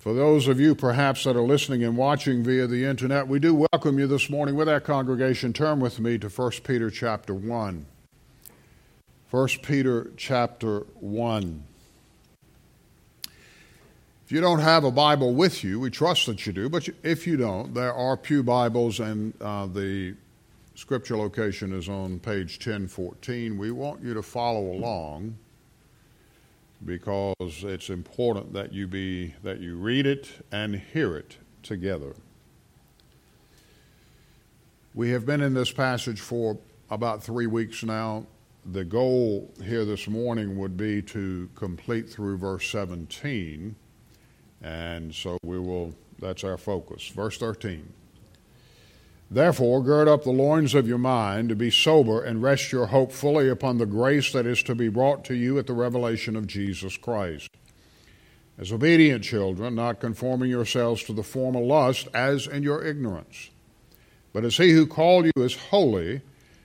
For those of you perhaps that are listening and watching via the internet, we do welcome you this morning with our congregation. Turn with me to 1 Peter chapter 1. 1 Peter chapter 1. If you don't have a Bible with you, we trust that you do, but if you don't, there are Pew Bibles, and uh, the scripture location is on page 1014. We want you to follow along because it's important that you be that you read it and hear it together. We have been in this passage for about 3 weeks now. The goal here this morning would be to complete through verse 17. And so we will that's our focus. Verse 13. Therefore, gird up the loins of your mind to be sober and rest your hope fully upon the grace that is to be brought to you at the revelation of Jesus Christ. As obedient children, not conforming yourselves to the former lust as in your ignorance. But as he who called you is holy,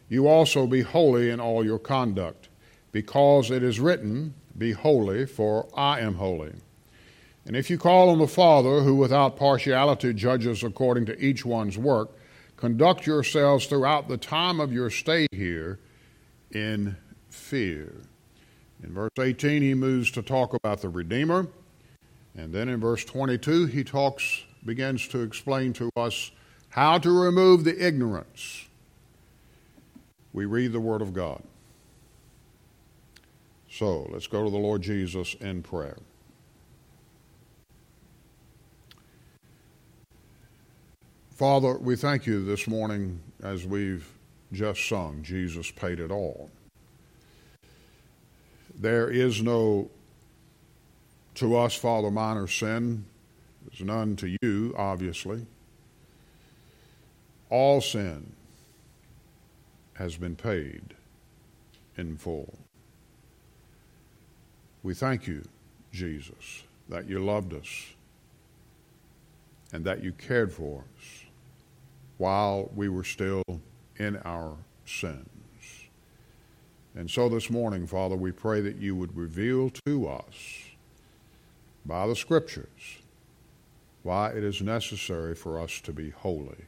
you also be holy in all your conduct, because it is written, Be holy, for I am holy. And if you call on the Father, who without partiality judges according to each one's work, Conduct yourselves throughout the time of your stay here in fear. In verse 18, he moves to talk about the Redeemer. And then in verse 22, he talks, begins to explain to us how to remove the ignorance. We read the Word of God. So let's go to the Lord Jesus in prayer. Father, we thank you this morning as we've just sung, Jesus paid it all. There is no, to us, Father, minor sin. There's none to you, obviously. All sin has been paid in full. We thank you, Jesus, that you loved us and that you cared for us while we were still in our sins. And so this morning, Father, we pray that you would reveal to us by the Scriptures why it is necessary for us to be holy.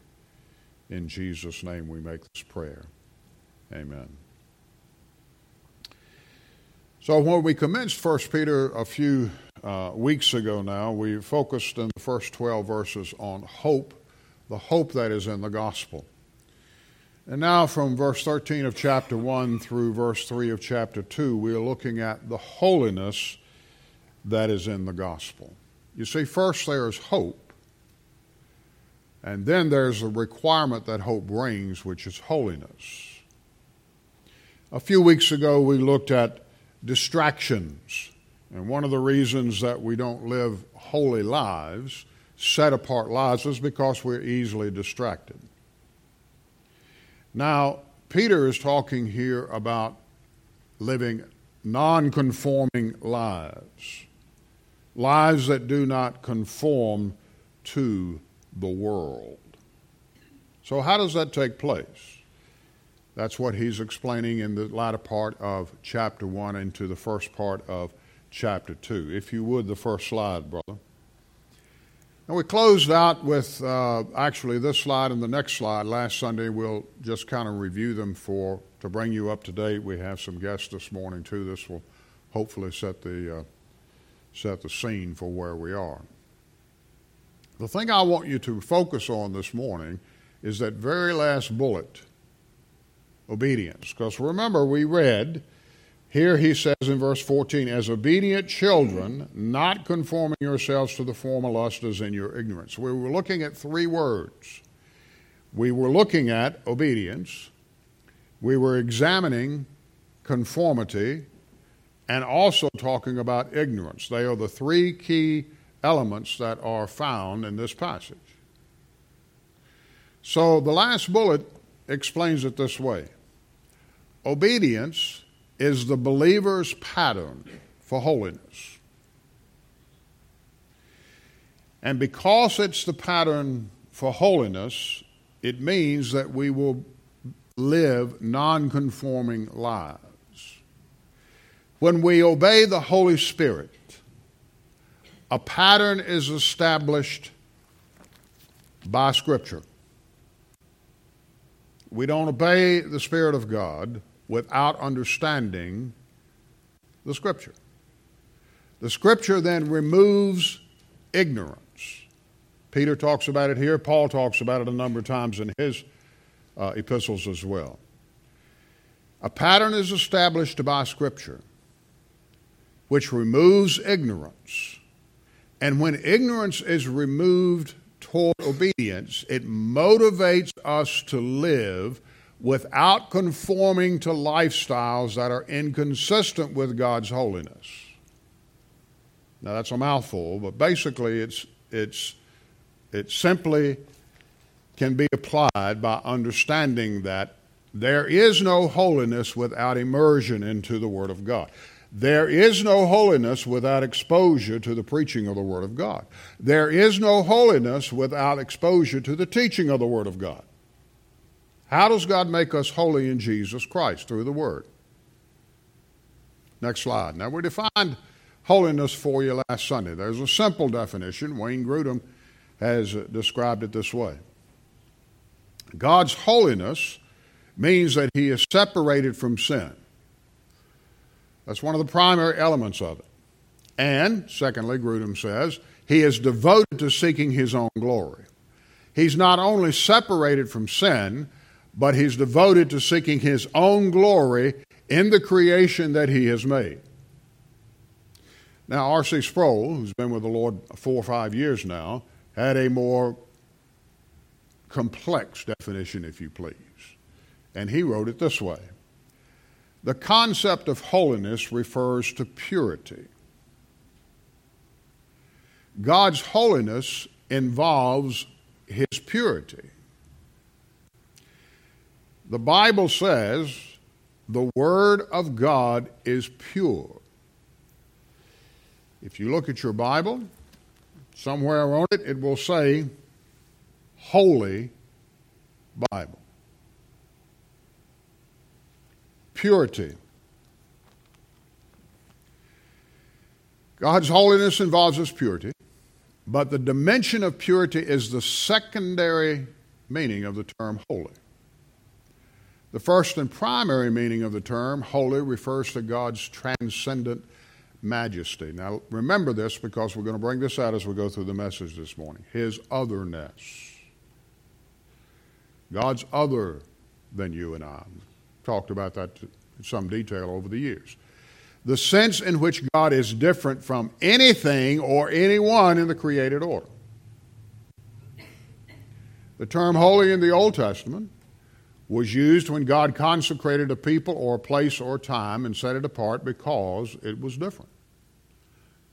In Jesus' name we make this prayer. Amen. So when we commenced 1 Peter a few uh, weeks ago now, we focused in the first 12 verses on hope the hope that is in the gospel. And now, from verse 13 of chapter 1 through verse 3 of chapter 2, we are looking at the holiness that is in the gospel. You see, first there's hope, and then there's the requirement that hope brings, which is holiness. A few weeks ago, we looked at distractions, and one of the reasons that we don't live holy lives set apart lives is because we're easily distracted. Now, Peter is talking here about living non conforming lives, lives that do not conform to the world. So, how does that take place? That's what he's explaining in the latter part of chapter 1 into the first part of chapter 2. If you would, the first slide, brother. And we closed out with uh, actually this slide and the next slide. Last Sunday, we'll just kind of review them for to bring you up to date. We have some guests this morning too. This will hopefully set the uh, set the scene for where we are. The thing I want you to focus on this morning is that very last bullet, obedience. Because remember, we read here he says in verse 14, as obedient children, not conforming yourselves to the former lust as in your ignorance. We were looking at three words. We were looking at obedience, we were examining conformity, and also talking about ignorance. They are the three key elements that are found in this passage. So the last bullet explains it this way Obedience is the believer's pattern for holiness. And because it's the pattern for holiness, it means that we will live non conforming lives. When we obey the Holy Spirit, A pattern is established by Scripture. We don't obey the Spirit of God without understanding the Scripture. The Scripture then removes ignorance. Peter talks about it here. Paul talks about it a number of times in his uh, epistles as well. A pattern is established by Scripture which removes ignorance. And when ignorance is removed toward obedience, it motivates us to live without conforming to lifestyles that are inconsistent with God's holiness. Now that's a mouthful, but basically it's it's it simply can be applied by understanding that there is no holiness without immersion into the Word of God. There is no holiness without exposure to the preaching of the Word of God. There is no holiness without exposure to the teaching of the Word of God. How does God make us holy in Jesus Christ? Through the Word. Next slide. Now, we defined holiness for you last Sunday. There's a simple definition. Wayne Grudem has described it this way God's holiness means that He is separated from sin. That's one of the primary elements of it. And, secondly, Grudem says, He is devoted to seeking His own glory. He's not only separated from sin, but He's devoted to seeking His own glory in the creation that He has made. Now, R.C. Sproul, who's been with the Lord four or five years now, had a more complex definition, if you please. And he wrote it this way The concept of holiness refers to purity. God's holiness involves his purity. The Bible says the Word of God is pure. If you look at your Bible, Somewhere on it, it will say Holy Bible. Purity. God's holiness involves His purity, but the dimension of purity is the secondary meaning of the term holy. The first and primary meaning of the term holy refers to God's transcendent majesty. Now, remember this because we're going to bring this out as we go through the message this morning. His otherness. God's other than you and I. Talked about that in some detail over the years. The sense in which God is different from anything or anyone in the created order. The term holy in the Old Testament was used when God consecrated a people or a place or time and set it apart because it was different.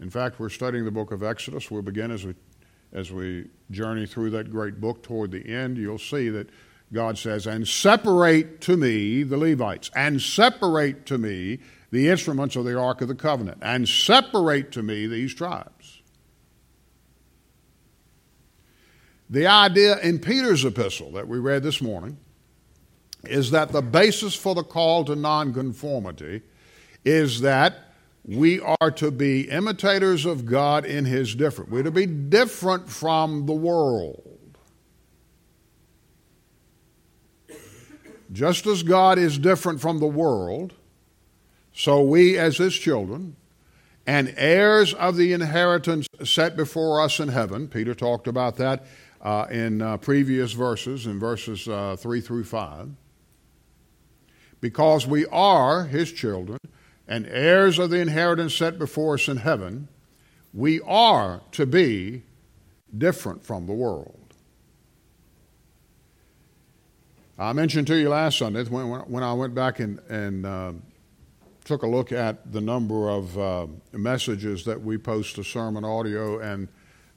In fact, we're studying the book of Exodus. We'll begin as we, as we journey through that great book toward the end. You'll see that God says, And separate to me the Levites, and separate to me the instruments of the Ark of the Covenant, and separate to me these tribes. The idea in Peter's epistle that we read this morning is that the basis for the call to nonconformity is that we are to be imitators of God in His different. We're to be different from the world. Just as God is different from the world, so we, as His children, and heirs of the inheritance set before us in heaven, Peter talked about that uh, in uh, previous verses, in verses uh, 3 through 5 because we are his children and heirs of the inheritance set before us in heaven, we are to be different from the world. I mentioned to you last Sunday when, when I went back and, and uh, took a look at the number of uh, messages that we post to sermon audio and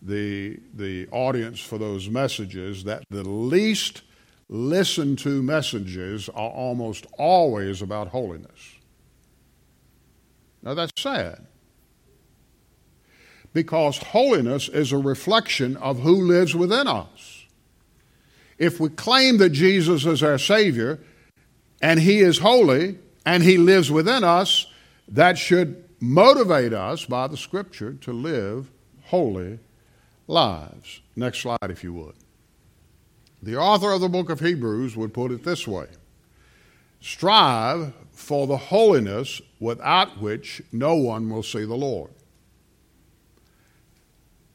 the, the audience for those messages, that the least listen to messages are almost always about holiness. Now that's sad. Because holiness is a reflection of who lives within us. If we claim that Jesus is our Savior and He is holy and He lives within us, that should motivate us by the Scripture to live holy lives. Next slide, if you would. The author of the book of Hebrews would put it this way Strive for the holiness without which no one will see the Lord.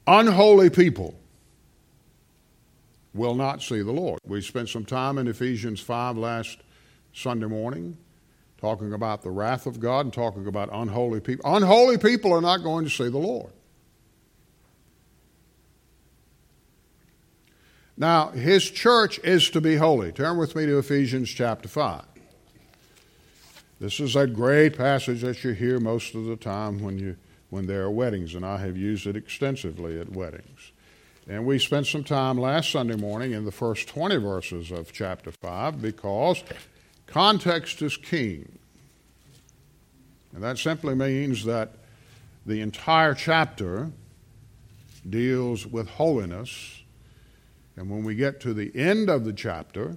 Unholy people will not see the Lord. We spent some time in Ephesians 5 last Sunday morning talking about the wrath of God and talking about unholy people. Unholy people are not going to see the Lord. Now, his church is to be holy. Turn with me to Ephesians chapter 5. This is a great passage that you hear most of the time when, you, when there are weddings, and I have used it extensively at weddings. And we spent some time last Sunday morning in the first 20 verses of chapter 5 because context is king. And that simply means that the entire chapter deals with holiness and when we get to the end of the chapter,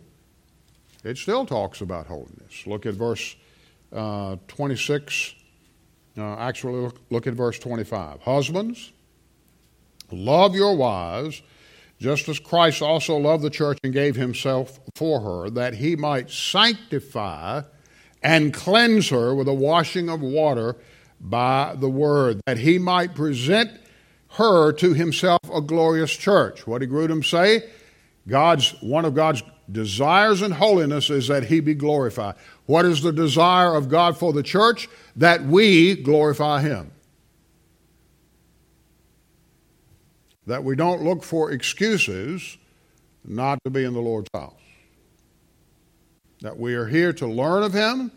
it still talks about holiness. Look at verse uh, 26. Uh, actually, look, look at verse 25. Husbands, love your wives, just as Christ also loved the church and gave himself for her, that he might sanctify and cleanse her with a washing of water by the word, that he might present her to himself a glorious church. What did Grudem say? God's one of God's desires in holiness is that he be glorified. What is the desire of God for the church? That we glorify him. That we don't look for excuses not to be in the Lord's house. That we are here to learn of him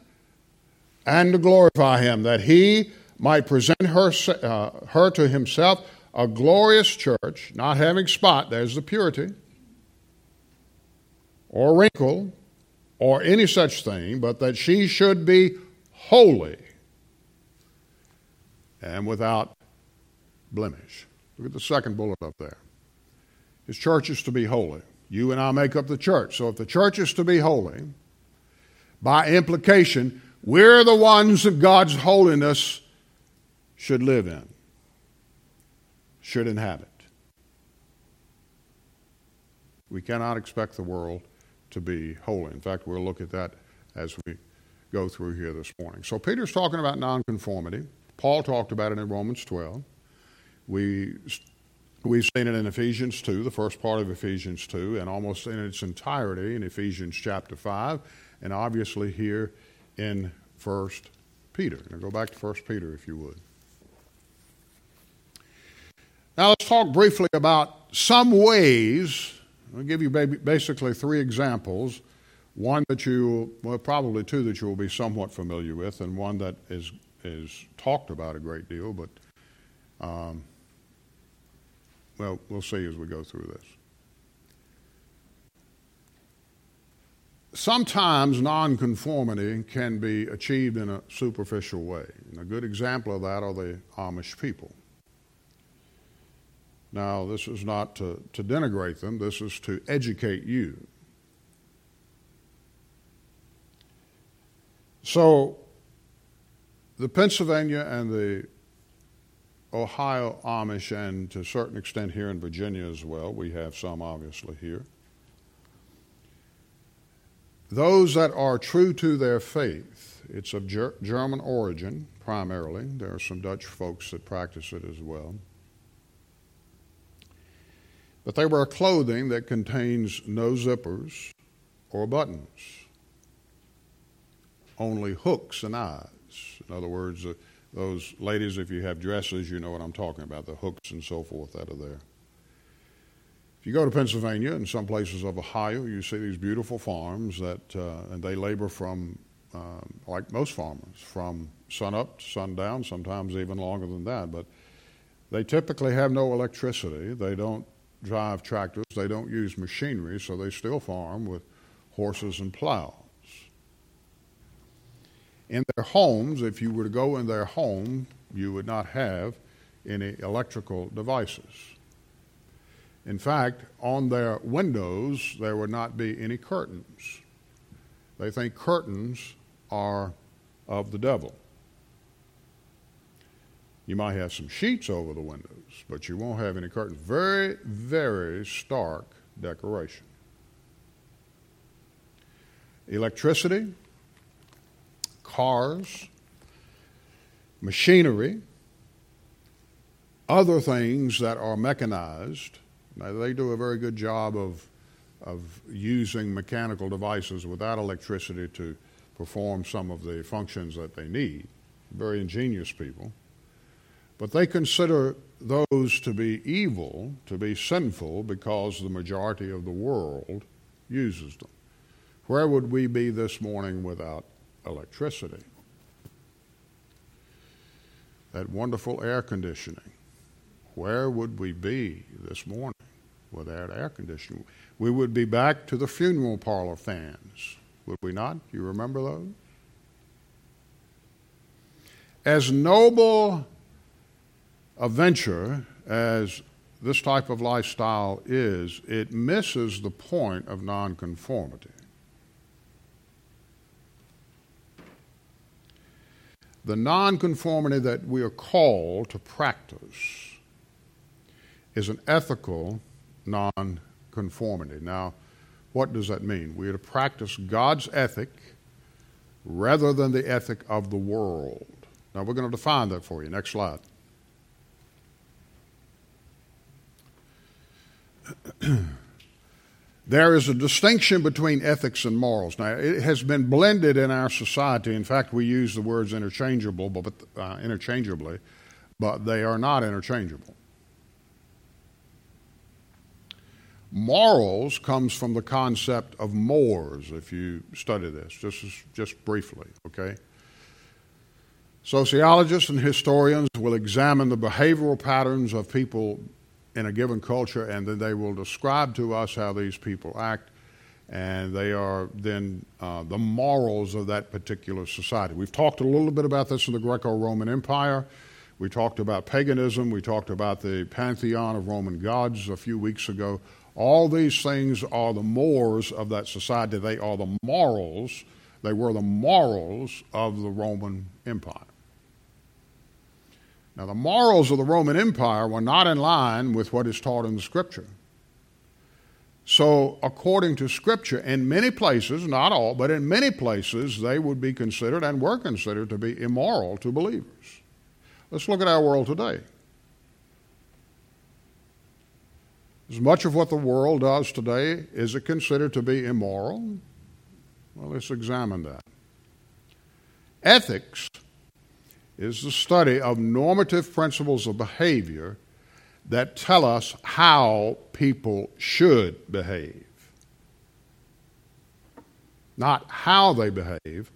and to glorify him, that he might present her, uh, her to himself a glorious church, not having spot, there's the purity, or wrinkle, or any such thing, but that she should be holy and without blemish. Look at the second bullet up there. His church is to be holy. You and I make up the church. So if the church is to be holy, by implication, we're the ones that God's holiness should live in should inhabit. We cannot expect the world to be holy. In fact, we'll look at that as we go through here this morning. So, Peter's talking about nonconformity. Paul talked about it in Romans 12. We, we've seen it in Ephesians 2, the first part of Ephesians 2, and almost in its entirety in Ephesians chapter 5, and obviously here in 1 Peter. Now, go back to 1 Peter if you would. Now, let's talk briefly about some ways. I'll give you basically three examples. One that you, well, probably two that you will be somewhat familiar with, and one that is, is talked about a great deal, but, um, well, we'll see as we go through this. Sometimes nonconformity can be achieved in a superficial way. And a good example of that are the Amish people. Now, this is not to, to denigrate them, this is to educate you. So, the Pennsylvania and the Ohio Amish, and to a certain extent here in Virginia as well, we have some obviously here. Those that are true to their faith, it's of Ger- German origin primarily. There are some Dutch folks that practice it as well. But they wear clothing that contains no zippers or buttons, only hooks and eyes. In other words, uh, those ladies, if you have dresses, you know what I'm talking about, the hooks and so forth that are there. If you go to Pennsylvania and some places of Ohio, you see these beautiful farms that, uh, and they labor from, um, like most farmers, from sunup to sundown, sometimes even longer than that. But they typically have no electricity. They don't drive tractors. They don't use machinery, so they still farm with horses and plows. In their homes, if you were to go in their home, you would not have any electrical devices. In fact, on their windows, there would not be any curtains. They think curtains are of the devil. You might have some sheets over the windows, but you won't have any curtains. Very, very stark decoration. Electricity, cars, machinery, other things that are mechanized. Now, they do a very good job of, of using mechanical devices without electricity to perform some of the functions that they need. Very ingenious people. But they consider those to be evil, to be sinful, because the majority of the world uses them. Where would we be this morning without electricity? That wonderful air conditioning. Where would we be this morning without air conditioning? We would be back to the funeral parlor fans, would we not? You remember those? As noble a venture as this type of lifestyle is, it misses the point of nonconformity. The nonconformity that we are called to practice is an ethical nonconformity. Now, what does that mean? We are to practice God's ethic rather than the ethic of the world. Now, we're going to define that for you. Next slide. there is a distinction between ethics and morals. Now, it has been blended in our society. In fact, we use the words interchangeable, but uh, interchangeably, but they are not interchangeable. Morals comes from the concept of mores, if you study this, just, just briefly, okay? Sociologists and historians will examine the behavioral patterns of people in a given culture, and then they will describe to us how these people act, and they are then uh, the morals of that particular society. We've talked a little bit about this in the Greco Roman Empire. We talked about paganism. We talked about the pantheon of Roman gods a few weeks ago. All these things are the mores of that society. They are the morals. They were the morals of the Roman Empire. Now, the morals of the Roman Empire were not in line with what is taught in the Scripture. So, according to Scripture, in many places, not all, but in many places, they would be considered and were considered to be immoral to believers. Let's look at our world today. As much of what the world does today, is it considered to be immoral? Well, let's examine that. Ethics is the study of normative principles of behavior that tell us how people should behave. Not how they behave,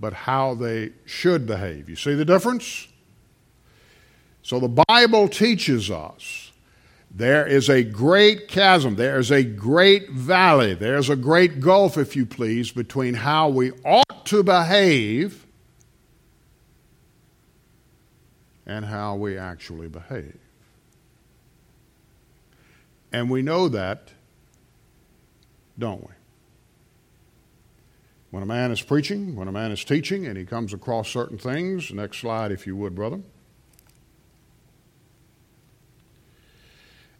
but how they should behave. You see the difference? So the Bible teaches us there is a great chasm, there is a great valley, there's a great gulf, if you please, between how we ought to behave and how we actually behave. And we know that, don't we? When a man is preaching, when a man is teaching, and he comes across certain things, next slide, if you would, brother,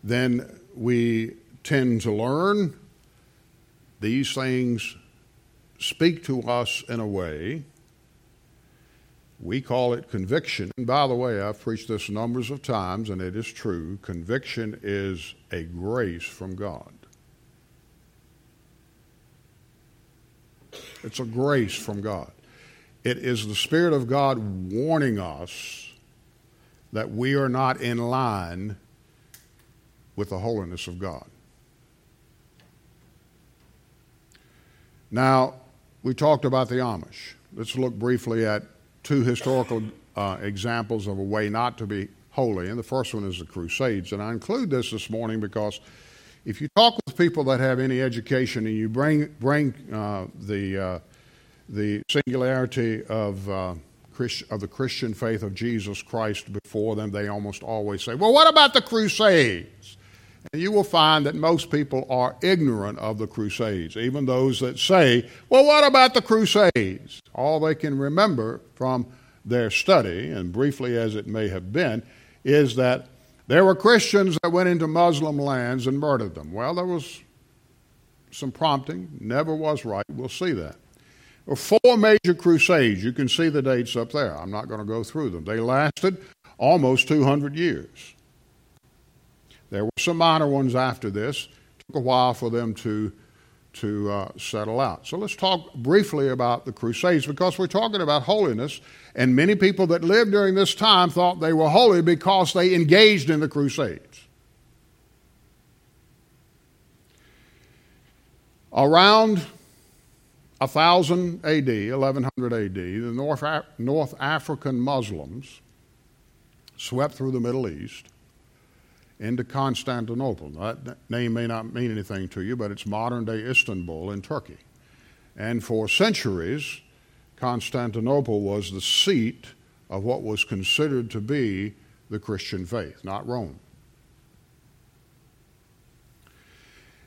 then we tend to learn these things speak to us in a way we call it conviction. And by the way, I've preached this numbers of times, and it is true. Conviction is a grace from God. It's a grace from God. It is the Spirit of God warning us that we are not in line with the holiness of God. Now, we talked about the Amish. Let's look briefly at two historical uh, examples of a way not to be holy, and the first one is the Crusades. And I include this this morning because if you talk with people that have any education and you bring bring uh, the uh, the singularity of uh, Christ, of the Christian faith of Jesus Christ before them, they almost always say, "Well, what about the Crusades?" And you will find that most people are ignorant of the Crusades, even those that say, well, what about the Crusades? All they can remember from their study, and briefly as it may have been, is that there were Christians that went into Muslim lands and murdered them. Well, there was some prompting, never was right. We'll see that. Four major crusades. You can see the dates up there. I'm not going to go through them. They lasted almost 200 years. There were some minor ones after this. It took a while for them to to uh, settle out. So let's talk briefly about the Crusades because we're talking about holiness, and many people that lived during this time thought they were holy because they engaged in the Crusades. Around 1000 AD, 1100 AD, the North, North African Muslims swept through the Middle East into Constantinople. That name may not mean anything to you, but it's modern day Istanbul in Turkey. And for centuries, Constantinople was the seat of what was considered to be the Christian faith, not Rome.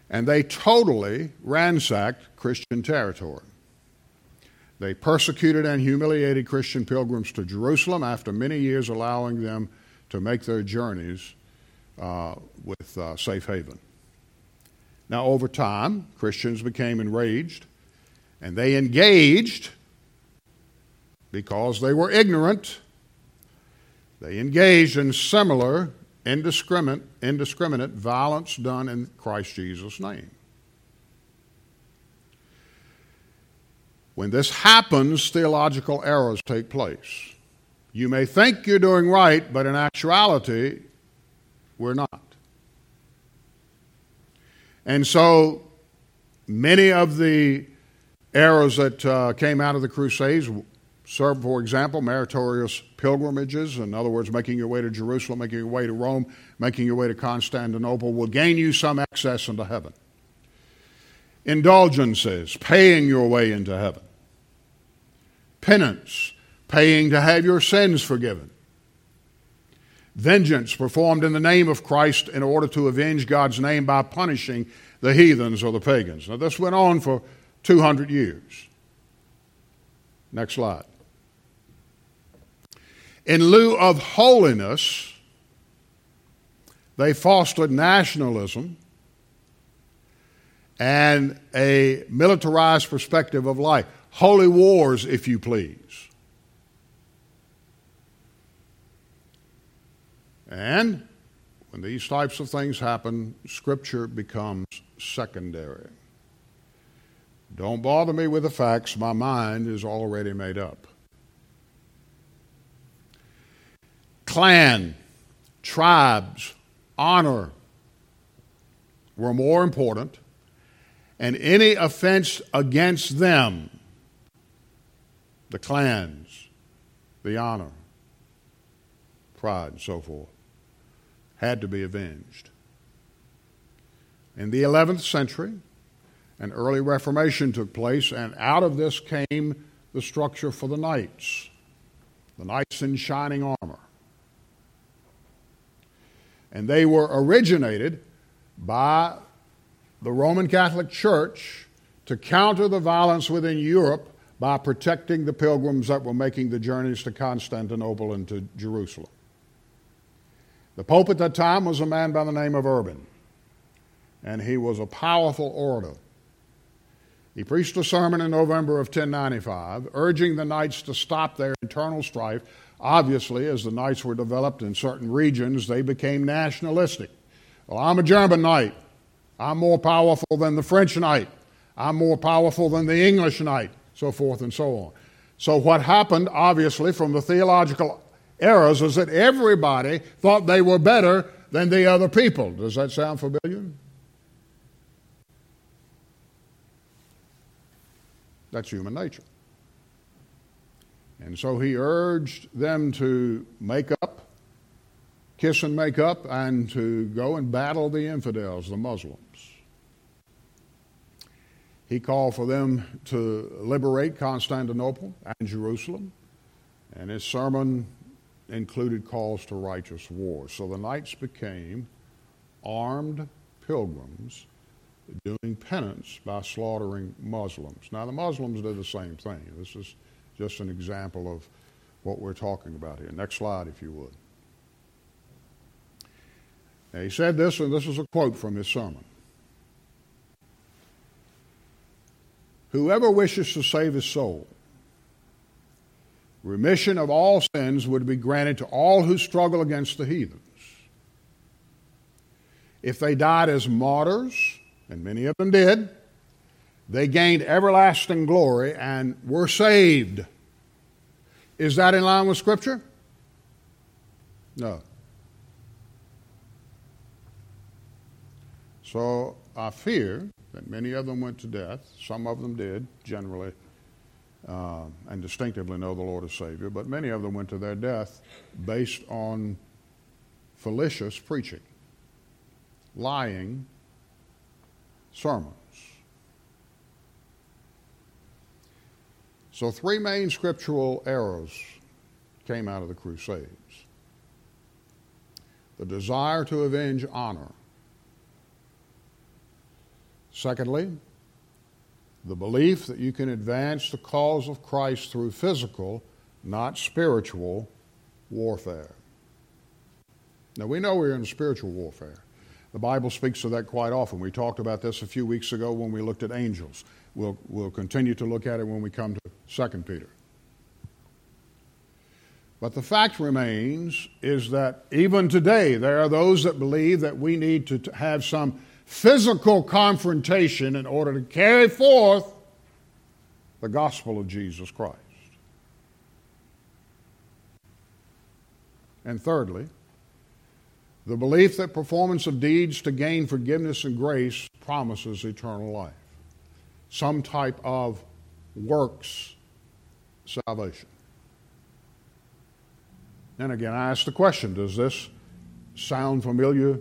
And they totally ransacked Christian territory. They persecuted and humiliated Christian pilgrims to Jerusalem after many years allowing them to make their journeys uh, with uh, safe haven. Now, over time, Christians became enraged and they engaged because they were ignorant. They engaged in similar indiscriminate, indiscriminate violence done in Christ Jesus' name. When this happens, theological errors take place. You may think you're doing right, but in actuality, we're not. And so many of the errors that uh, came out of the Crusades serve, for example, meritorious pilgrimages. In other words, making your way to Jerusalem, making your way to Rome, making your way to Constantinople will gain you some access into heaven. Indulgences, paying your way into heaven. Penance, paying to have your sins forgiven vengeance performed in the name of Christ in order to avenge God's name by punishing the heathens or the pagans. Now, this went on for 200 years. Next slide. In lieu of holiness, they fostered nationalism and a militarized perspective of life. Holy wars, if you please. And when these types of things happen, Scripture becomes secondary. Don't bother me with the facts, my mind is already made up. Clan, tribes, honor were more important, and any offense against them, the clans, the honor, pride, and so forth, had to be avenged. In the 11th century, an early Reformation took place, and out of this came the structure for the knights, the knights in shining armor. And they were originated by the Roman Catholic Church to counter the violence within Europe by protecting the pilgrims that were making the journeys to Constantinople and to Jerusalem. The Pope at that time was a man by the name of Urban, and he was a powerful orator. He preached a sermon in November of 1095, urging the knights to stop their internal strife. Obviously, as the knights were developed in certain regions, they became nationalistic. Well, I'm a German knight. I'm more powerful than the French knight. I'm more powerful than the English knight, so forth and so on. So, what happened, obviously, from the theological errors is that everybody thought they were better than the other people. Does that sound familiar? That's human nature. And so he urged them to make up, kiss and make up, and to go and battle the infidels, the Muslims. He called for them to liberate Constantinople and Jerusalem. And his sermon included calls to righteous war. So the knights became armed pilgrims doing penance by slaughtering Muslims. Now, the Muslims did the same thing. This is just an example of what we're talking about here. Next slide, if you would. Now, he said this, and this is a quote from his sermon. Whoever wishes to save his soul, remission of all sins would be granted to all who struggle against the heathens. If they died as martyrs, and many of them did, they gained everlasting glory and were saved. Is that in line with Scripture? No. So I fear that many of them went to death. Some of them did, generally, uh, and distinctively know the Lord as Savior, but many of them went to their death based on fallacious preaching, lying sermons. So, three main scriptural errors came out of the Crusades the desire to avenge honor. Secondly, the belief that you can advance the cause of Christ through physical, not spiritual, warfare. Now, we know we're in spiritual warfare. The Bible speaks of that quite often. We talked about this a few weeks ago when we looked at angels. We'll, we'll continue to look at it when we come to 2 Peter. But the fact remains is that even today there are those that believe that we need to have some physical confrontation in order to carry forth the gospel of Jesus Christ. And thirdly, the belief that performance of deeds to gain forgiveness and grace promises eternal life. Some type of works salvation. And again, I ask the question does this sound familiar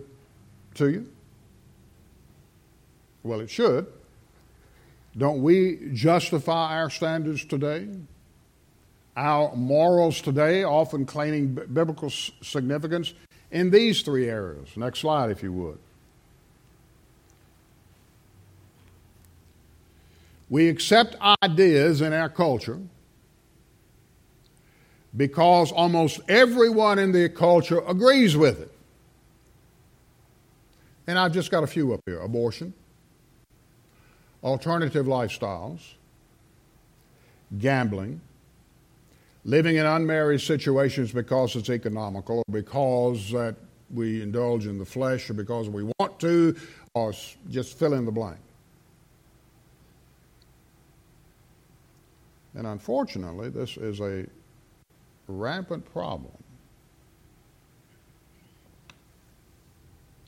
to you? Well, it should. Don't we justify our standards today? Our morals today, often claiming biblical significance, in these three areas. Next slide, if you would. We accept ideas in our culture because almost everyone in the culture agrees with it. And I've just got a few up here abortion, alternative lifestyles, gambling, living in unmarried situations because it's economical, or because that we indulge in the flesh, or because we want to, or just fill in the blank. And unfortunately, this is a rampant problem.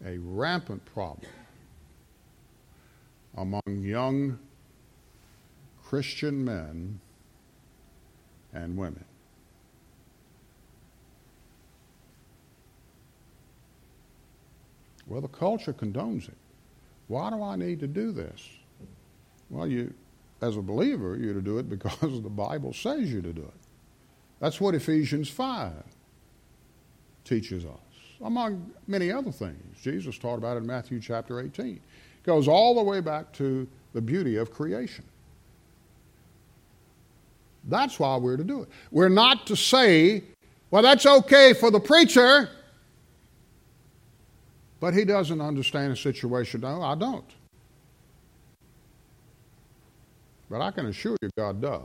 A rampant problem among young Christian men and women. Well, the culture condones it. Why do I need to do this? Well, you, as a believer, you're to do it because the Bible says you to do it. That's what Ephesians 5 teaches us, among many other things. Jesus taught about it in Matthew chapter 18. Goes all the way back to the beauty of creation. That's why we're to do it. We're not to say, well, that's okay for the preacher, but he doesn't understand the situation. No, I don't. But I can assure you God does.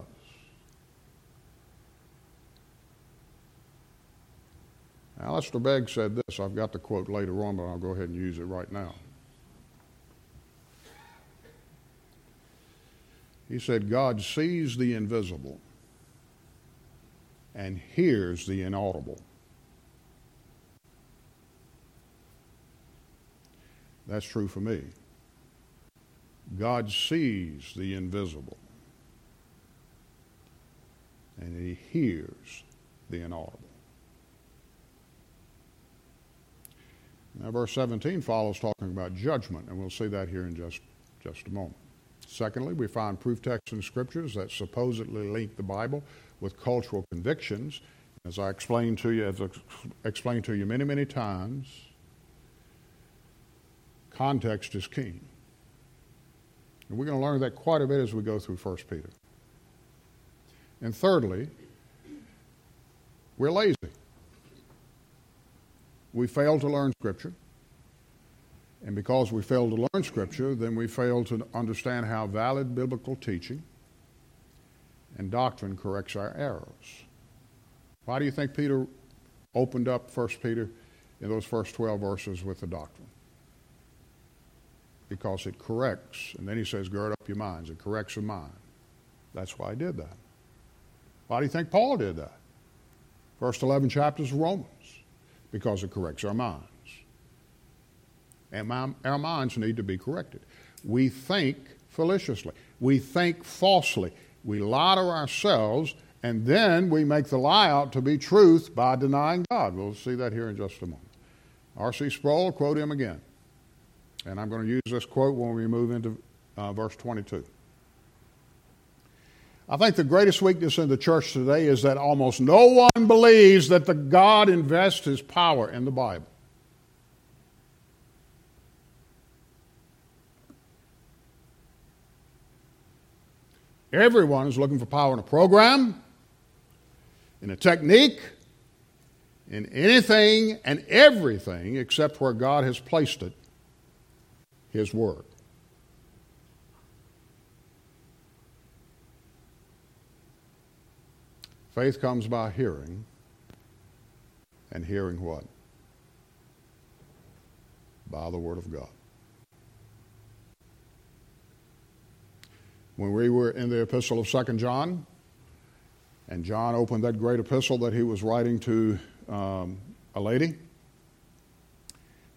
Alistair Begg said this. I've got the quote later on, but I'll go ahead and use it right now. He said, God sees the invisible and hears the inaudible. That's true for me. God sees the invisible and he hears the inaudible. Now, verse 17 follows talking about judgment, and we'll see that here in just, just a moment. Secondly, we find proof texts in scriptures that supposedly link the Bible with cultural convictions. As I explained to you, as I've explained to you many, many times, context is key. And we're going to learn that quite a bit as we go through 1 Peter. And thirdly, We're lazy. We fail to learn Scripture. And because we fail to learn Scripture, then we fail to understand how valid biblical teaching and doctrine corrects our errors. Why do you think Peter opened up 1 Peter in those first 12 verses with the doctrine? Because it corrects, and then he says, gird up your minds. It corrects the mind. That's why he did that. Why do you think Paul did that? First 11 chapters of Romans. Because it corrects our minds. And my, our minds need to be corrected. We think felicitously. We think falsely. We lie to ourselves, and then we make the lie out to be truth by denying God. We'll see that here in just a moment. R.C. Sproul, quote him again. And I'm going to use this quote when we move into uh, verse 22. I think the greatest weakness in the church today is that almost no one believes that the God invests his power in the Bible. Everyone is looking for power in a program, in a technique, in anything and everything except where God has placed it, His Word. Faith comes by hearing, and hearing what? By the Word of God. When we were in the epistle of Second John, and John opened that great epistle that he was writing to um, a lady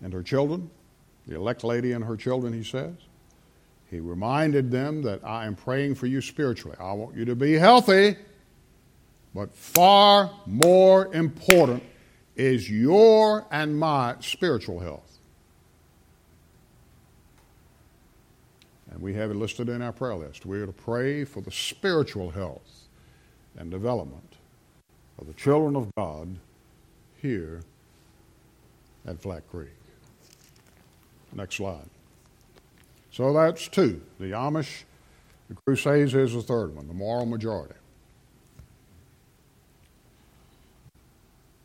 and her children, the elect lady and her children, he says. He reminded them that I am praying for you spiritually. I want you to be healthy, but far more important is your and my spiritual health. And we have it listed in our prayer list. We are to pray for the spiritual health and development of the children of God here at Flat Creek. Next slide. So that's two. The Amish, the Crusades is the third one, the moral majority.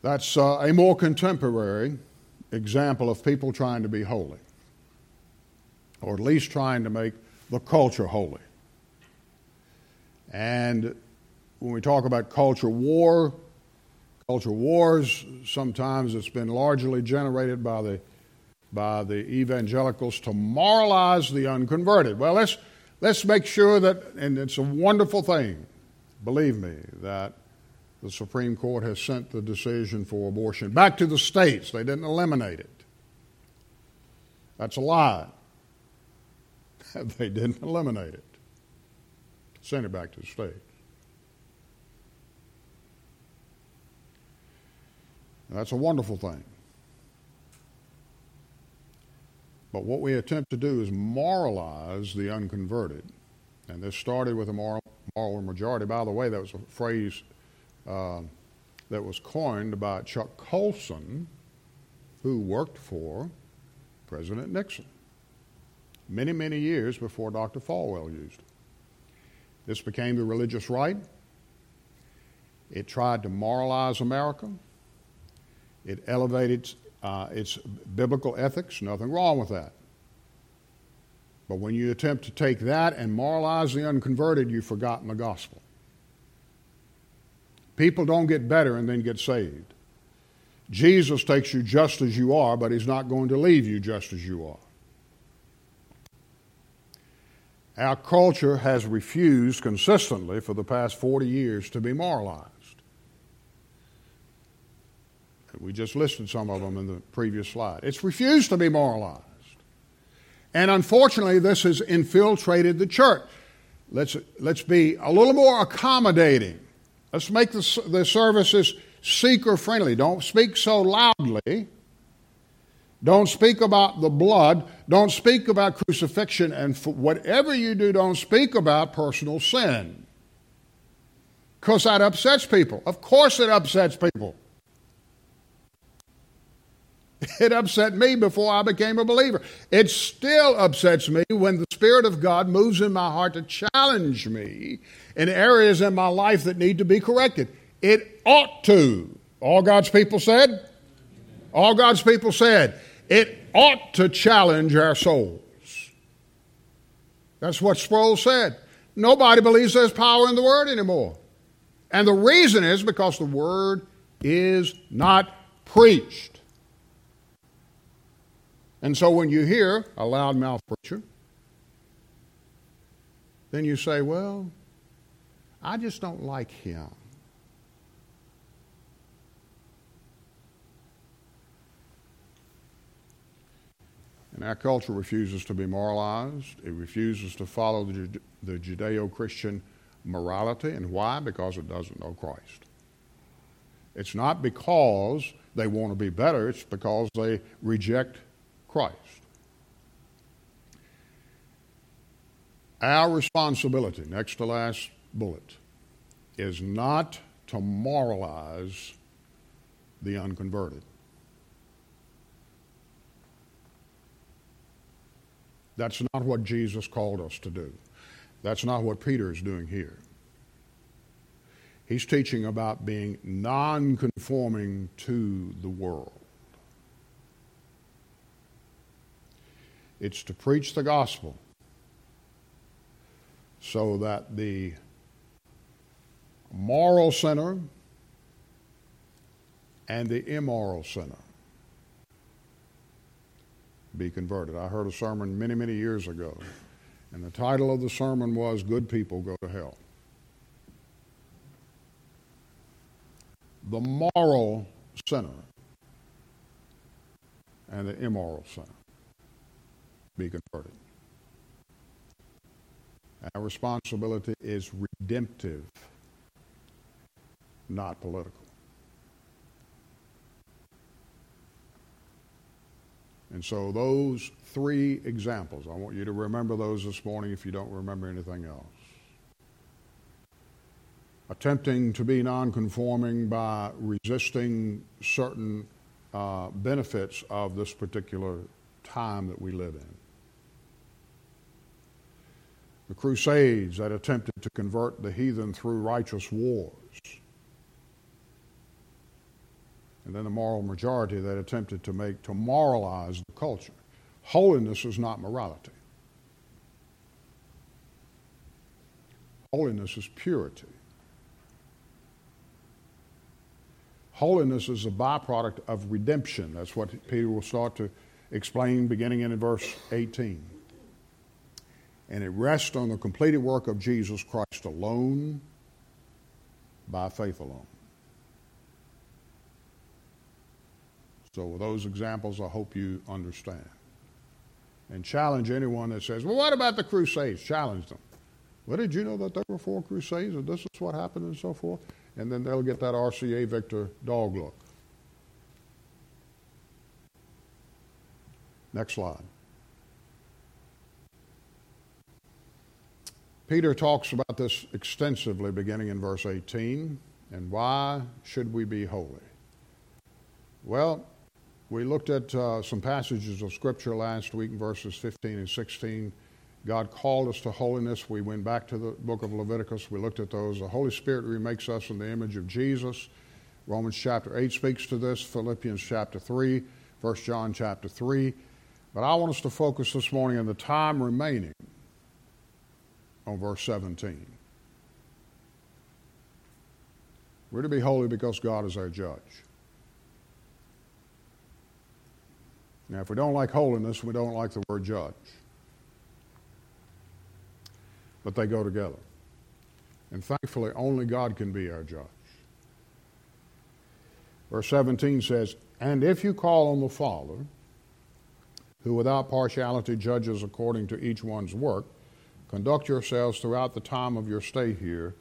That's uh, a more contemporary example of people trying to be holy, or at least trying to make the culture holy. And when we talk about culture war, culture wars, sometimes it's been largely generated by the by the evangelicals to moralize the unconverted. Well, let's let's make sure that, and it's a wonderful thing, believe me, that the Supreme Court has sent the decision for abortion back to the states. They didn't eliminate it. That's a lie. they didn't eliminate it, send it back to the states. that's a wonderful thing. But what we attempt to do is moralize the unconverted. And this started with a moral, moral majority. By the way, that was a phrase uh, that was coined by Chuck Colson, who worked for President Nixon many, many years before Dr. Falwell used. This became the religious right. It tried to moralize America. It elevated uh, its biblical ethics. Nothing wrong with that. But when you attempt to take that and moralize the unconverted, you've forgotten the gospel. People don't get better and then get saved. Jesus takes you just as you are, but he's not going to leave you just as you are. Our culture has refused consistently for the past 40 years to be moralized. We just listed some of them in the previous slide. It's refused to be moralized. And unfortunately, this has infiltrated the church. Let's, let's be a little more accommodating. Let's make the, the services seeker friendly. Don't speak so loudly don't speak about the blood. Don't speak about crucifixion. And whatever you do, don't speak about personal sin. Because that upsets people. Of course, it upsets people. It upset me before I became a believer. It still upsets me when the Spirit of God moves in my heart to challenge me in areas in my life that need to be corrected. It ought to. All God's people said? All God's people said. It ought to challenge our souls. That's what Sproul said. Nobody believes there's power in the Word anymore. And the reason is because the Word is not preached. And so when you hear a loudmouth preacher, then you say, well, I just don't like him. Our culture refuses to be moralized. It refuses to follow the, the Judeo Christian morality. And why? Because it doesn't know Christ. It's not because they want to be better, it's because they reject Christ. Our responsibility, next to last bullet, is not to moralize the unconverted. That's not what Jesus called us to do. That's not what Peter is doing here. He's teaching about being non conforming to the world. It's to preach the gospel so that the moral sinner and the immoral sinner be converted. I heard a sermon many, many years ago, and the title of the sermon was Good People Go to Hell. The moral sinner and the immoral sinner be converted. Our responsibility is redemptive, not political. And so, those three examples, I want you to remember those this morning if you don't remember anything else. Attempting to be nonconforming by resisting certain uh, benefits of this particular time that we live in. The Crusades that attempted to convert the heathen through righteous wars and then the moral majority that attempted to make to moralize the culture. Holiness is not morality. Holiness is purity. Holiness is a byproduct of redemption. That's what Peter will start to explain beginning in verse 18. And it rests on the completed work of Jesus Christ alone by faith alone. So, with those examples, I hope you understand. And challenge anyone that says, well, what about the Crusades? Challenge them. Well, did you know that there were four Crusades and this is what happened and so forth? And then they'll get that RCA Victor dog look. Next slide. Peter talks about this extensively beginning in verse 18. And why should we be holy? Well, we looked at uh, some passages of Scripture last week, verses 15 and 16. God called us to holiness. We went back to the book of Leviticus. We looked at those. The Holy Spirit remakes us in the image of Jesus. Romans chapter 8 speaks to this, Philippians chapter 3, 1 John chapter 3. But I want us to focus this morning on the time remaining on verse 17. We're to be holy because God is our judge. Now, if we don't like holiness, we don't like the word judge. But they go together. And thankfully, only God can be our judge. Verse 17 says, And if you call on the Father, who without partiality judges according to each one's work, conduct yourselves throughout the time of your stay here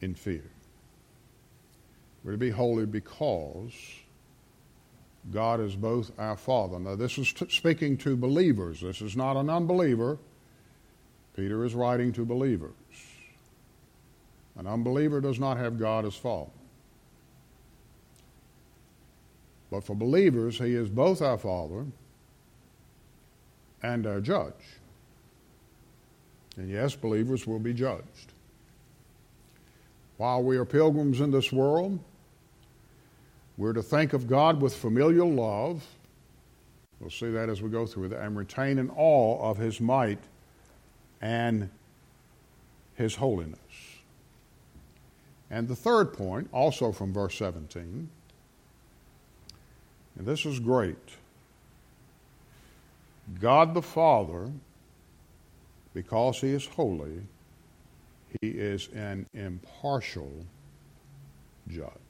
in fear. We're to be holy because God is both our Father. Now, this is t- speaking to believers. This is not an unbeliever. Peter is writing to believers. An unbeliever does not have God as Father. But for believers, He is both our Father and our judge. And yes, believers will be judged. While we are pilgrims in this world, We're to think of God with familial love. We'll see that as we go through it, and retain in awe of His might and His holiness. And the third point, also from verse 17, and this is great God the Father, because He is holy, He is an impartial judge.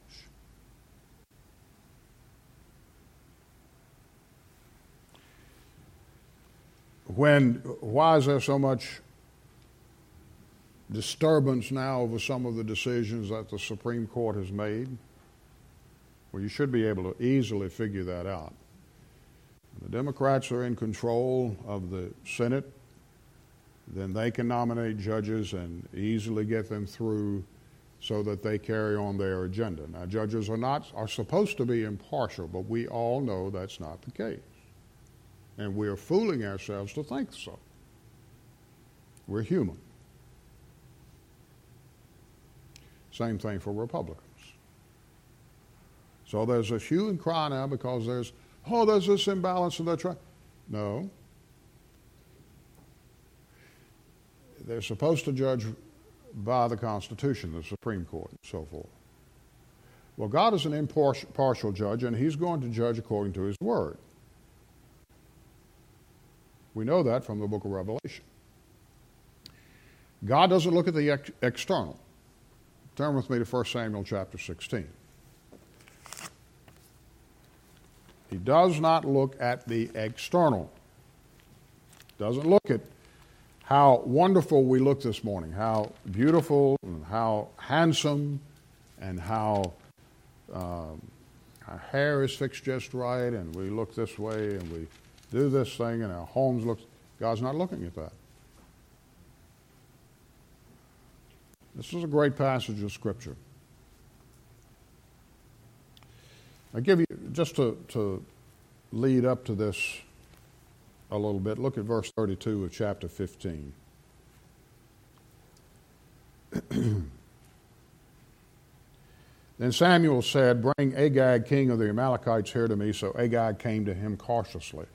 When, why is there so much disturbance now over some of the decisions that the Supreme Court has made? Well, you should be able to easily figure that out. The Democrats are in control of the Senate, then they can nominate judges and easily get them through so that they carry on their agenda. Now, judges are not are supposed to be impartial, but we all know that's not the case. And we're fooling ourselves to think so. We're human. Same thing for Republicans. So there's a hue and cry now because there's, oh, there's this imbalance and they're trying. No. They're supposed to judge by the Constitution, the Supreme Court, and so forth. Well, God is an impartial judge, and He's going to judge according to His Word. We know that from the book of Revelation. God doesn't look at the ex- external. Turn with me to 1 Samuel chapter 16. He does not look at the external. Doesn't look at how wonderful we look this morning, how beautiful and how handsome and how um, our hair is fixed just right and we look this way and we do this thing and our homes look. God's not looking at that. This is a great passage of Scripture. I give you, just to, to lead up to this a little bit, look at verse 32 of chapter 15. then Samuel said, Bring Agag, king of the Amalekites, here to me. So Agag came to him cautiously.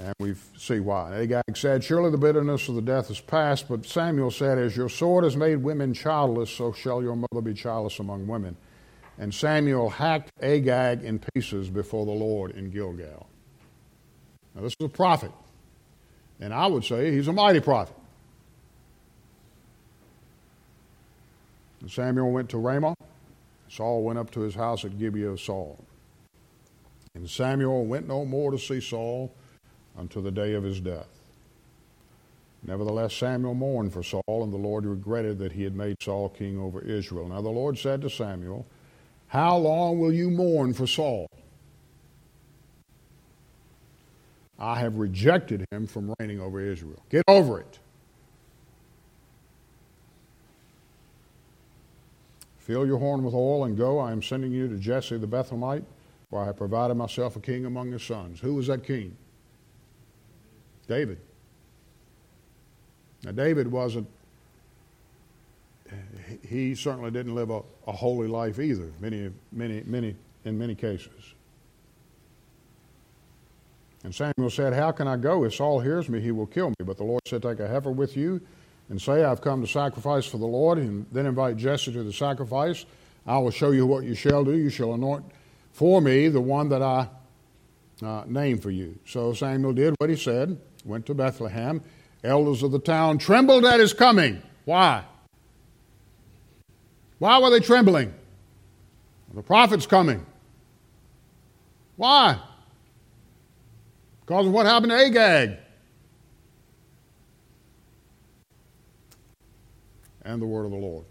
And we see why. Agag said, Surely the bitterness of the death is past. But Samuel said, As your sword has made women childless, so shall your mother be childless among women. And Samuel hacked Agag in pieces before the Lord in Gilgal. Now, this is a prophet. And I would say he's a mighty prophet. And Samuel went to Ramah. Saul went up to his house at Gibeah of Saul. And Samuel went no more to see Saul until the day of his death. Nevertheless, Samuel mourned for Saul, and the Lord regretted that he had made Saul king over Israel. Now the Lord said to Samuel, How long will you mourn for Saul? I have rejected him from reigning over Israel. Get over it. Fill your horn with oil and go. I am sending you to Jesse the Bethlehemite, for I have provided myself a king among his sons. Who was that king? David. Now, David wasn't, he certainly didn't live a, a holy life either, many, many, many, in many cases. And Samuel said, How can I go? If Saul hears me, he will kill me. But the Lord said, Take a heifer with you and say, I've come to sacrifice for the Lord, and then invite Jesse to the sacrifice. I will show you what you shall do. You shall anoint for me the one that I uh, name for you. So Samuel did what he said went to Bethlehem. Elders of the town trembled at his coming. Why? Why were they trembling? The prophet's coming. Why? Because of what happened to Agag. And the word of the Lord.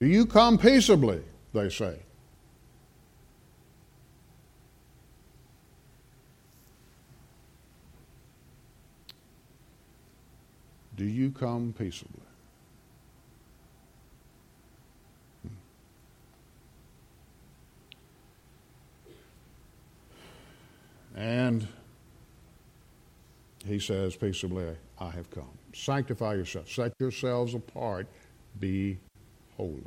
Do you come peaceably? They say. Do you come peaceably? And he says, Peaceably, I have come. Sanctify yourselves, set yourselves apart, be holy.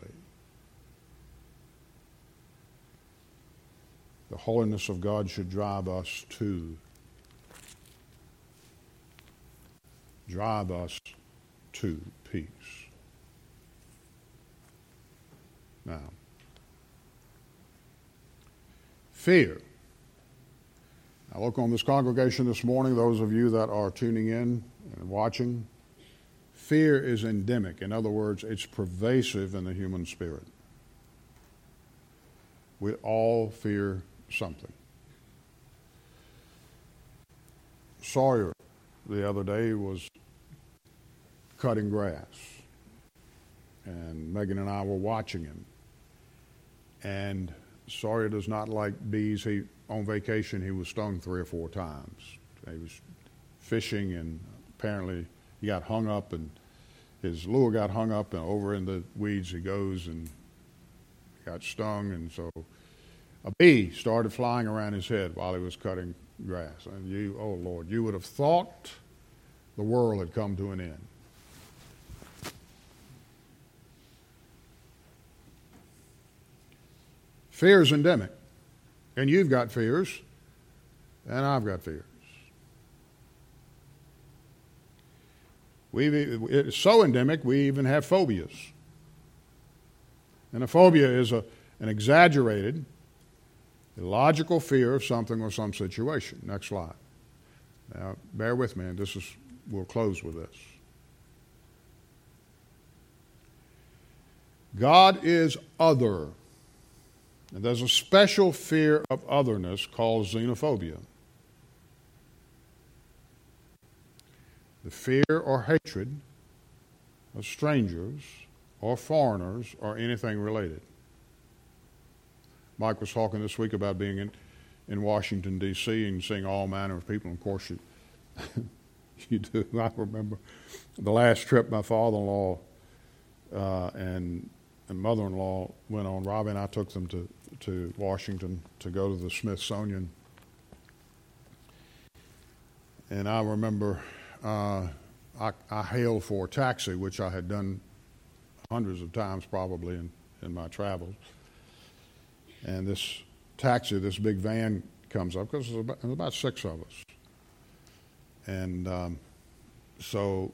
The holiness of God should drive us to drive us to peace. Now, fear. I look on this congregation this morning, those of you that are tuning in and watching. Fear is endemic. In other words, it's pervasive in the human spirit. We all fear something. Sawyer the other day was cutting grass, and Megan and I were watching him. And Sawyer does not like bees. He on vacation he was stung three or four times. He was fishing, and apparently he got hung up, and his lure got hung up, and over in the weeds he goes and got stung, and so a bee started flying around his head while he was cutting grass. And you, oh Lord, you would have thought the world had come to an end. Fear is endemic. And you've got fears, and I've got fears. we it's so endemic, we even have phobias. And a phobia is a, an exaggerated, illogical fear of something or some situation. Next slide. Now, bear with me, and this is, we'll close with this. God is other. And there's a special fear of otherness called xenophobia. The fear or hatred of strangers or foreigners or anything related. Mike was talking this week about being in, in Washington, D.C., and seeing all manner of people. And of course, you, you do. I remember the last trip my father in law uh, and, and mother in law went on. Robbie and I took them to, to Washington to go to the Smithsonian. And I remember uh, I, I hailed for a taxi, which I had done hundreds of times probably in, in my travels. And this taxi, this big van comes up because there's about, about six of us. And um, so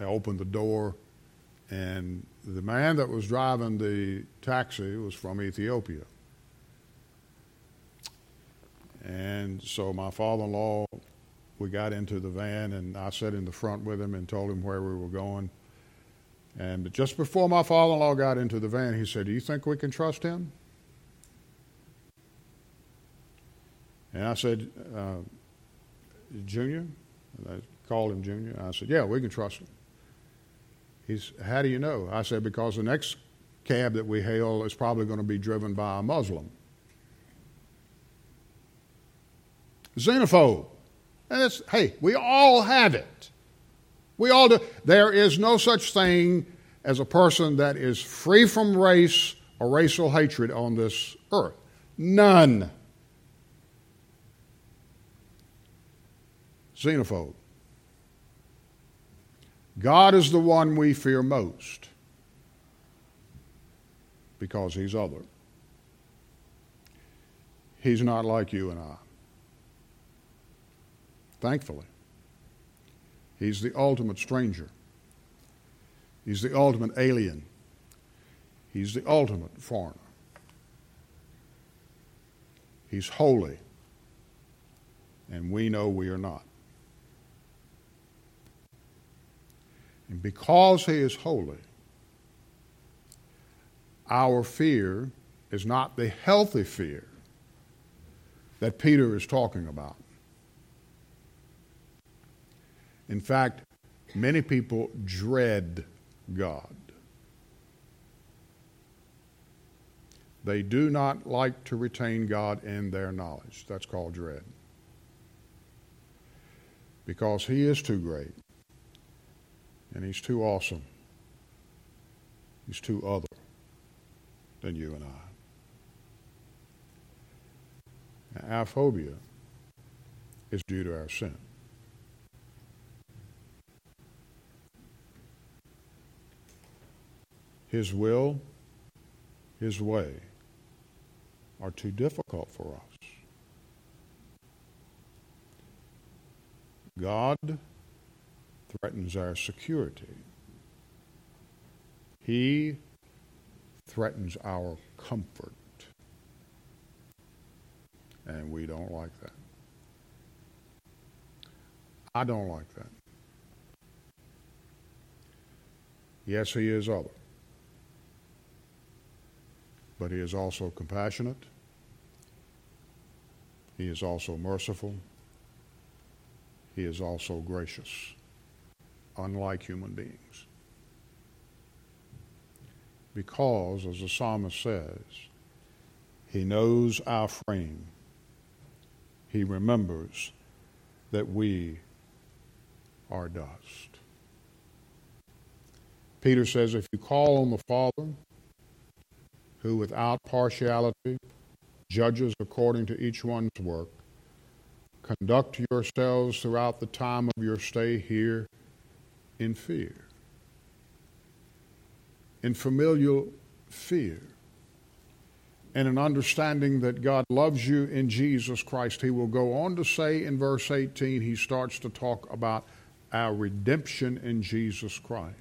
I opened the door, and the man that was driving the taxi was from Ethiopia. And so my father in law, we got into the van, and I sat in the front with him and told him where we were going. And just before my father in law got into the van, he said, Do you think we can trust him? And I said, uh, Junior? I called him Junior. I said, Yeah, we can trust him. He's, How do you know? I said, Because the next cab that we hail is probably going to be driven by a Muslim. Xenophobe. Hey, we all have it. We all do. There is no such thing as a person that is free from race or racial hatred on this earth. None. Xenophobe. God is the one we fear most because he's other. He's not like you and I. Thankfully. He's the ultimate stranger. He's the ultimate alien. He's the ultimate foreigner. He's holy, and we know we are not. And because He is holy, our fear is not the healthy fear that Peter is talking about. In fact, many people dread God. They do not like to retain God in their knowledge. That's called dread. Because He is too great, and He's too awesome, He's too other than you and I. Our phobia is due to our sin. His will, His way are too difficult for us. God threatens our security. He threatens our comfort. And we don't like that. I don't like that. Yes, He is other. But He is also compassionate. He is also merciful. He is also gracious, unlike human beings. Because, as the psalmist says, He knows our frame. He remembers that we are dust. Peter says, If you call on the Father, who without partiality judges according to each one's work, conduct yourselves throughout the time of your stay here in fear, in familial fear, and an understanding that God loves you in Jesus Christ. He will go on to say in verse 18, he starts to talk about our redemption in Jesus Christ.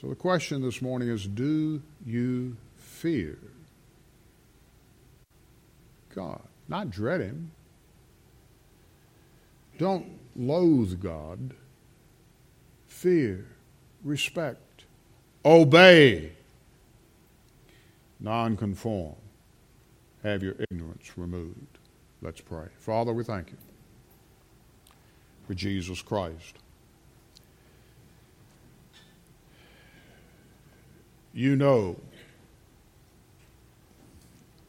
So the question this morning is do you fear God? not dread Him. Don't loathe God. Fear, respect, obey, nonconform. Have your ignorance removed. Let's pray. Father, we thank you for Jesus Christ. You know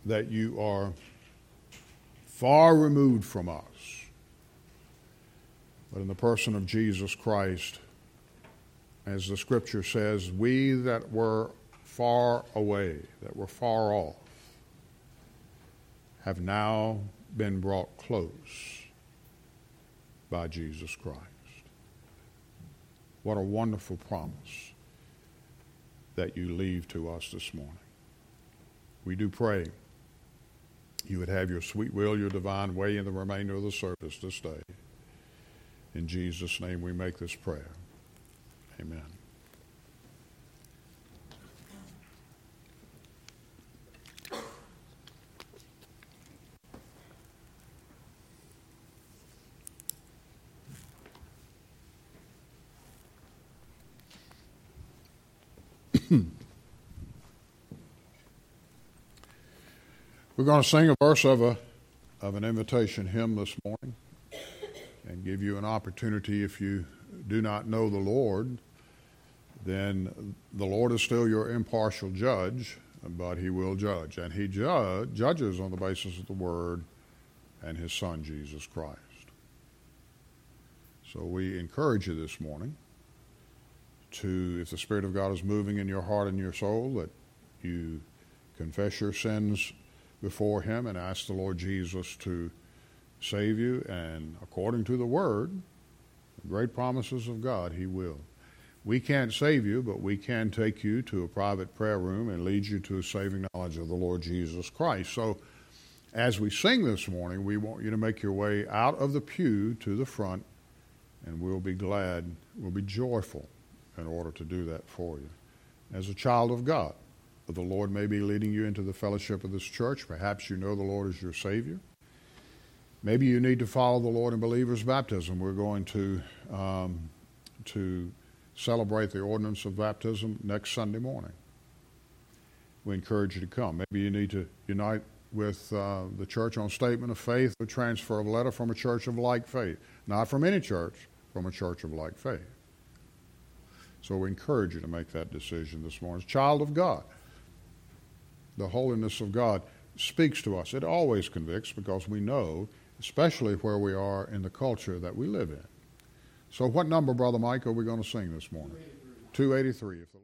that you are far removed from us. But in the person of Jesus Christ, as the scripture says, we that were far away, that were far off, have now been brought close by Jesus Christ. What a wonderful promise that you leave to us this morning. We do pray you would have your sweet will, your divine way in the remainder of the service this day. In Jesus' name we make this prayer. Amen. We're going to sing a verse of, a, of an invitation hymn this morning and give you an opportunity if you do not know the Lord, then the Lord is still your impartial judge, but he will judge. And he ju- judges on the basis of the Word and his Son, Jesus Christ. So we encourage you this morning to, if the Spirit of God is moving in your heart and your soul, that you confess your sins before Him and ask the Lord Jesus to save you. And according to the Word, the great promises of God, He will. We can't save you, but we can take you to a private prayer room and lead you to a saving knowledge of the Lord Jesus Christ. So, as we sing this morning, we want you to make your way out of the pew to the front, and we'll be glad, we'll be joyful in order to do that for you. As a child of God, the Lord may be leading you into the fellowship of this church. Perhaps you know the Lord as your Savior. Maybe you need to follow the Lord in believer's baptism. We're going to, um, to celebrate the ordinance of baptism next Sunday morning. We encourage you to come. Maybe you need to unite with uh, the church on statement of faith or transfer of letter from a church of like faith. Not from any church, from a church of like faith. So we encourage you to make that decision this morning. Child of God, the holiness of God speaks to us. It always convicts because we know, especially where we are in the culture that we live in. So, what number, Brother Mike, are we going to sing this morning? 283. 283